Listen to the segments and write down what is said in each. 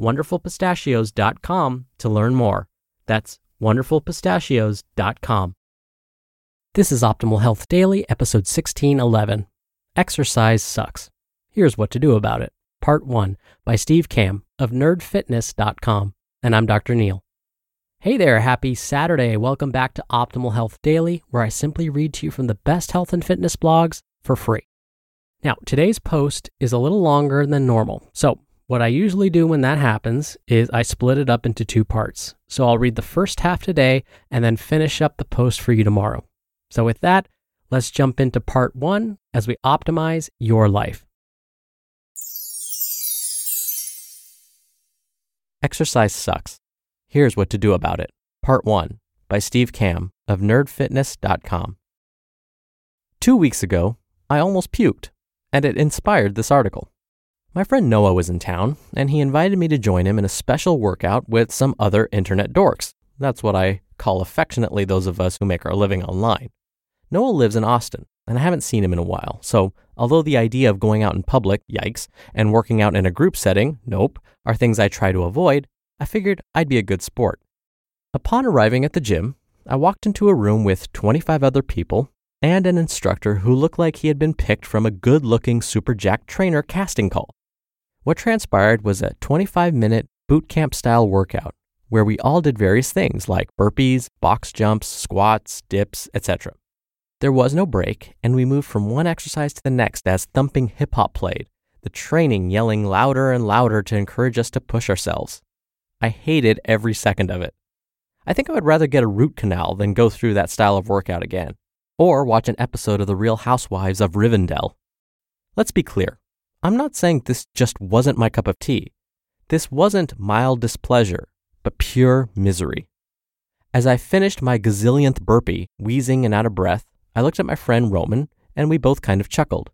wonderfulpistachios.com to learn more. That's wonderfulpistachios.com. This is Optimal Health Daily, episode 1611. Exercise sucks. Here's what to do about it. Part 1 by Steve Kamb of nerdfitness.com. And I'm Dr. Neal. Hey there, happy Saturday. Welcome back to Optimal Health Daily, where I simply read to you from the best health and fitness blogs for free. Now, today's post is a little longer than normal. So, what I usually do when that happens is I split it up into two parts. So, I'll read the first half today and then finish up the post for you tomorrow. So, with that, let's jump into part one as we optimize your life. Exercise sucks. Here's what to do about it. Part 1 by Steve Kamb of nerdfitness.com. Two weeks ago, I almost puked, and it inspired this article. My friend Noah was in town, and he invited me to join him in a special workout with some other internet dorks. That's what I call affectionately those of us who make our living online. Noah lives in Austin, and I haven't seen him in a while, so although the idea of going out in public, yikes, and working out in a group setting, nope, are things I try to avoid, I figured I'd be a good sport. Upon arriving at the gym, I walked into a room with 25 other people and an instructor who looked like he had been picked from a good looking Super Jack trainer casting call. What transpired was a 25 minute boot camp style workout where we all did various things like burpees, box jumps, squats, dips, etc. There was no break, and we moved from one exercise to the next as thumping hip hop played, the training yelling louder and louder to encourage us to push ourselves. I hated every second of it. I think I would rather get a root canal than go through that style of workout again, or watch an episode of The Real Housewives of Rivendell. Let's be clear. I'm not saying this just wasn't my cup of tea. This wasn't mild displeasure, but pure misery. As I finished my gazillionth burpee, wheezing and out of breath, I looked at my friend Roman, and we both kind of chuckled.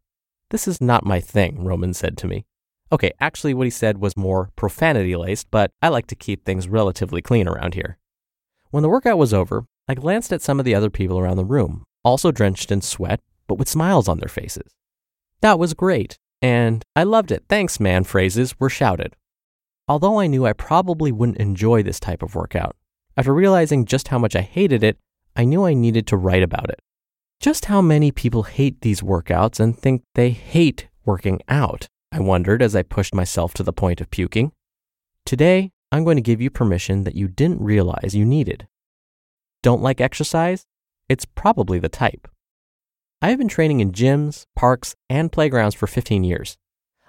This is not my thing, Roman said to me. Okay, actually, what he said was more profanity laced, but I like to keep things relatively clean around here. When the workout was over, I glanced at some of the other people around the room, also drenched in sweat, but with smiles on their faces. That was great, and I loved it. Thanks, man phrases were shouted. Although I knew I probably wouldn't enjoy this type of workout, after realizing just how much I hated it, I knew I needed to write about it. Just how many people hate these workouts and think they hate working out, I wondered as I pushed myself to the point of puking. Today, I'm going to give you permission that you didn't realize you needed. Don't like exercise? It's probably the type. I have been training in gyms, parks, and playgrounds for 15 years.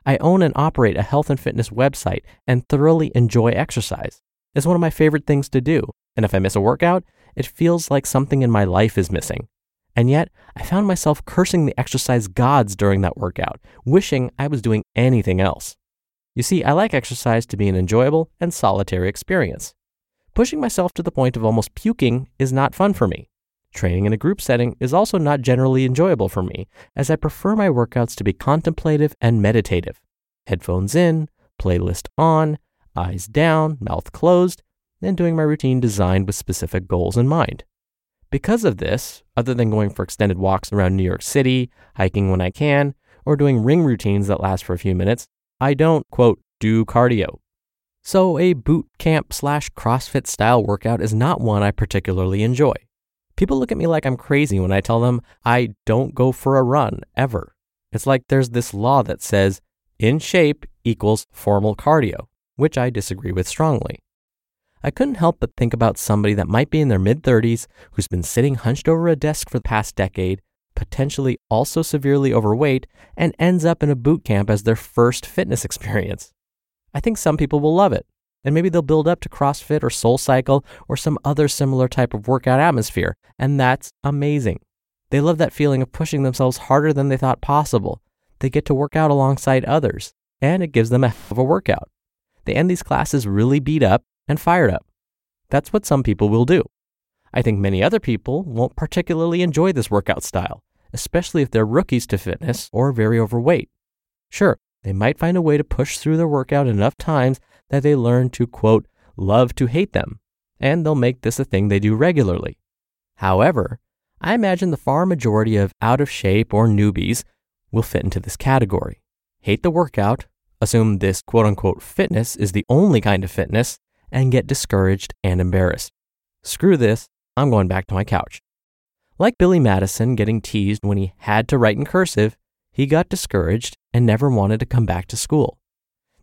I own and operate a health and fitness website and thoroughly enjoy exercise. It's one of my favorite things to do, and if I miss a workout, it feels like something in my life is missing. And yet, I found myself cursing the exercise gods during that workout, wishing I was doing anything else. You see, I like exercise to be an enjoyable and solitary experience. Pushing myself to the point of almost puking is not fun for me. Training in a group setting is also not generally enjoyable for me, as I prefer my workouts to be contemplative and meditative. Headphones in, playlist on, eyes down, mouth closed, and doing my routine designed with specific goals in mind. Because of this, other than going for extended walks around New York City, hiking when I can, or doing ring routines that last for a few minutes, I don't, quote, do cardio. So a boot camp slash CrossFit style workout is not one I particularly enjoy. People look at me like I'm crazy when I tell them I don't go for a run ever. It's like there's this law that says in shape equals formal cardio, which I disagree with strongly. I couldn't help but think about somebody that might be in their mid 30s who's been sitting hunched over a desk for the past decade, potentially also severely overweight, and ends up in a boot camp as their first fitness experience. I think some people will love it, and maybe they'll build up to CrossFit or Soul Cycle or some other similar type of workout atmosphere, and that's amazing. They love that feeling of pushing themselves harder than they thought possible. They get to work out alongside others, and it gives them a hell of a workout. They end these classes really beat up and fired up. That's what some people will do. I think many other people won't particularly enjoy this workout style, especially if they're rookies to fitness or very overweight. Sure, they might find a way to push through their workout enough times that they learn to, quote, love to hate them, and they'll make this a thing they do regularly. However, I imagine the far majority of out of shape or newbies will fit into this category. Hate the workout, assume this quote unquote fitness is the only kind of fitness, and get discouraged and embarrassed. Screw this, I'm going back to my couch. Like Billy Madison getting teased when he had to write in cursive, he got discouraged and never wanted to come back to school.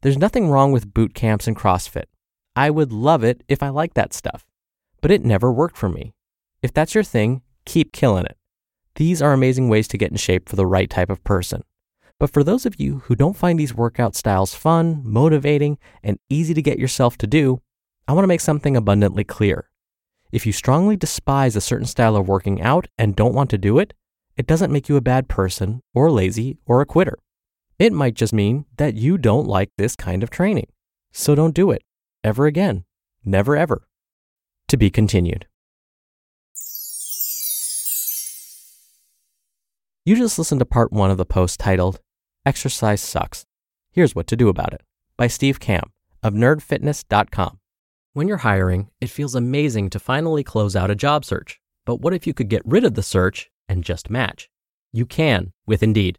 There's nothing wrong with boot camps and CrossFit. I would love it if I liked that stuff, but it never worked for me. If that's your thing, keep killing it. These are amazing ways to get in shape for the right type of person. But for those of you who don't find these workout styles fun, motivating, and easy to get yourself to do, I want to make something abundantly clear. If you strongly despise a certain style of working out and don't want to do it, it doesn't make you a bad person or lazy or a quitter. It might just mean that you don't like this kind of training. So don't do it ever again. Never ever. To be continued. You just listened to part one of the post titled, Exercise Sucks. Here's What to Do About It by Steve Kamb of nerdfitness.com. When you're hiring, it feels amazing to finally close out a job search. But what if you could get rid of the search and just match? You can with Indeed.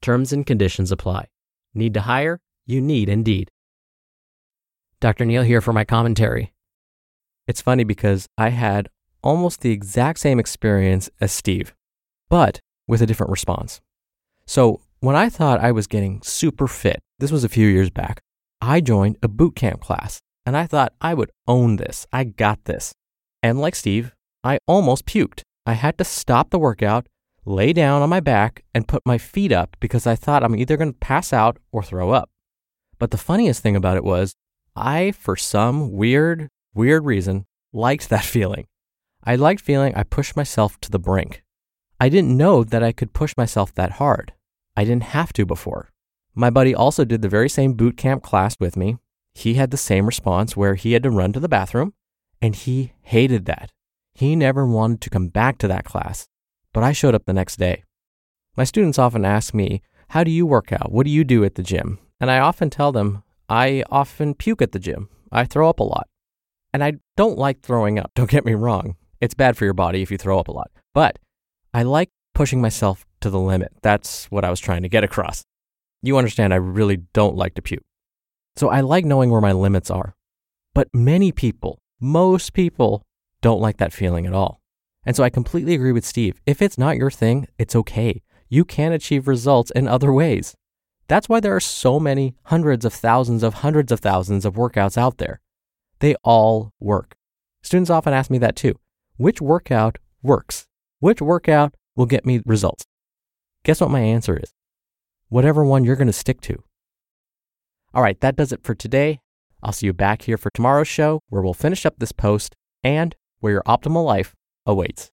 Terms and conditions apply. Need to hire? You need Indeed. Dr. Neal here for my commentary. It's funny because I had almost the exact same experience as Steve, but with a different response. So when I thought I was getting super fit, this was a few years back, I joined a boot camp class and I thought I would own this. I got this. And like Steve, I almost puked. I had to stop the workout, lay down on my back, and put my feet up because I thought I'm either going to pass out or throw up. But the funniest thing about it was, I, for some weird, weird reason, liked that feeling. I liked feeling I pushed myself to the brink. I didn't know that I could push myself that hard. I didn't have to before. My buddy also did the very same boot camp class with me. He had the same response where he had to run to the bathroom, and he hated that. He never wanted to come back to that class, but I showed up the next day. My students often ask me, How do you work out? What do you do at the gym? And I often tell them, I often puke at the gym. I throw up a lot. And I don't like throwing up, don't get me wrong. It's bad for your body if you throw up a lot. But I like pushing myself to the limit. That's what I was trying to get across. You understand, I really don't like to puke. So I like knowing where my limits are. But many people, most people, don't like that feeling at all. And so I completely agree with Steve. If it's not your thing, it's okay. You can achieve results in other ways. That's why there are so many hundreds of thousands of hundreds of thousands of workouts out there. They all work. Students often ask me that too. Which workout works? Which workout will get me results? Guess what my answer is? Whatever one you're going to stick to. All right, that does it for today. I'll see you back here for tomorrow's show where we'll finish up this post and where your optimal life awaits.